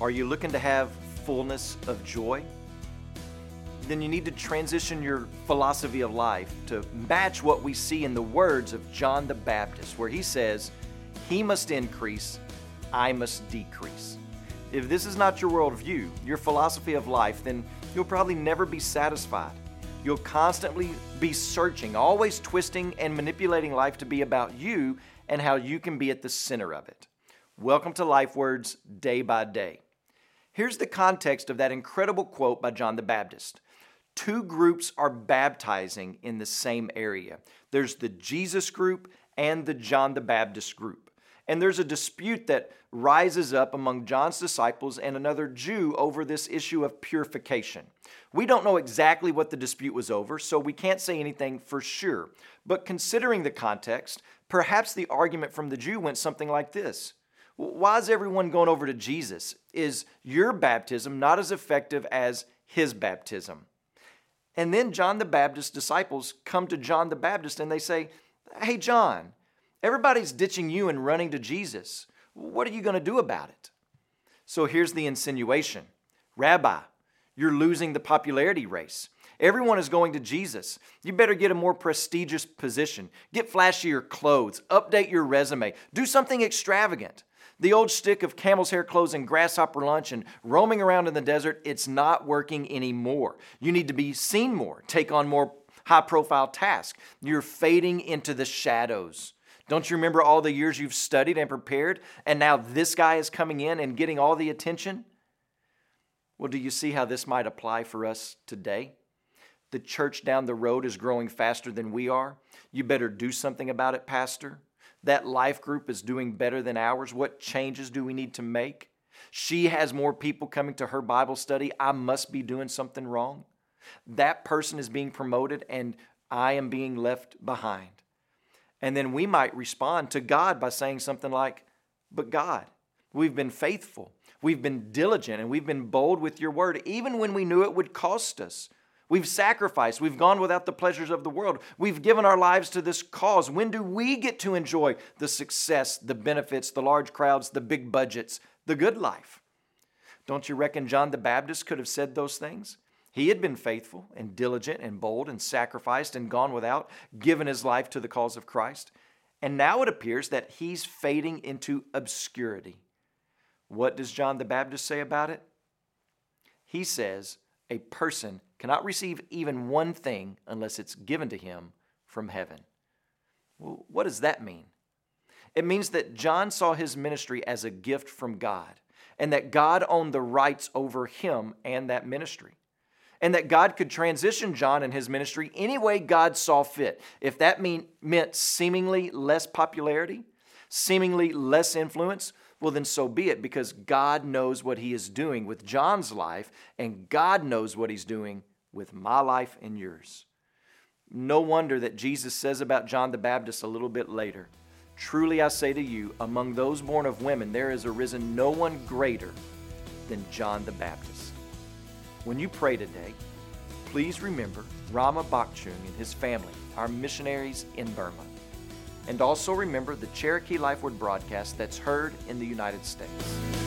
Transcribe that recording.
Are you looking to have fullness of joy? Then you need to transition your philosophy of life to match what we see in the words of John the Baptist, where he says, He must increase, I must decrease. If this is not your worldview, your philosophy of life, then you'll probably never be satisfied. You'll constantly be searching, always twisting and manipulating life to be about you and how you can be at the center of it. Welcome to Life Words Day by Day. Here's the context of that incredible quote by John the Baptist. Two groups are baptizing in the same area. There's the Jesus group and the John the Baptist group. And there's a dispute that rises up among John's disciples and another Jew over this issue of purification. We don't know exactly what the dispute was over, so we can't say anything for sure. But considering the context, perhaps the argument from the Jew went something like this Why is everyone going over to Jesus? Is your baptism not as effective as his baptism? And then John the Baptist's disciples come to John the Baptist and they say, Hey, John, everybody's ditching you and running to Jesus. What are you going to do about it? So here's the insinuation Rabbi, you're losing the popularity race. Everyone is going to Jesus. You better get a more prestigious position, get flashier clothes, update your resume, do something extravagant. The old stick of camel's hair clothes and grasshopper lunch and roaming around in the desert, it's not working anymore. You need to be seen more, take on more high profile tasks. You're fading into the shadows. Don't you remember all the years you've studied and prepared, and now this guy is coming in and getting all the attention? Well, do you see how this might apply for us today? The church down the road is growing faster than we are. You better do something about it, Pastor. That life group is doing better than ours. What changes do we need to make? She has more people coming to her Bible study. I must be doing something wrong. That person is being promoted and I am being left behind. And then we might respond to God by saying something like, But God, we've been faithful, we've been diligent, and we've been bold with your word, even when we knew it would cost us. We've sacrificed. We've gone without the pleasures of the world. We've given our lives to this cause. When do we get to enjoy the success, the benefits, the large crowds, the big budgets, the good life? Don't you reckon John the Baptist could have said those things? He had been faithful and diligent and bold and sacrificed and gone without, given his life to the cause of Christ. And now it appears that he's fading into obscurity. What does John the Baptist say about it? He says, A person cannot receive even one thing unless it's given to him from heaven. Well, what does that mean? It means that John saw his ministry as a gift from God, and that God owned the rights over him and that ministry and that God could transition John and his ministry any way God saw fit. If that mean, meant seemingly less popularity, seemingly less influence, well, then so be it, because God knows what He is doing with John's life, and God knows what He's doing with my life and yours. No wonder that Jesus says about John the Baptist a little bit later Truly I say to you, among those born of women, there has arisen no one greater than John the Baptist. When you pray today, please remember Rama Bakchung and his family, our missionaries in Burma. And also remember the Cherokee Lifeword broadcast that's heard in the United States.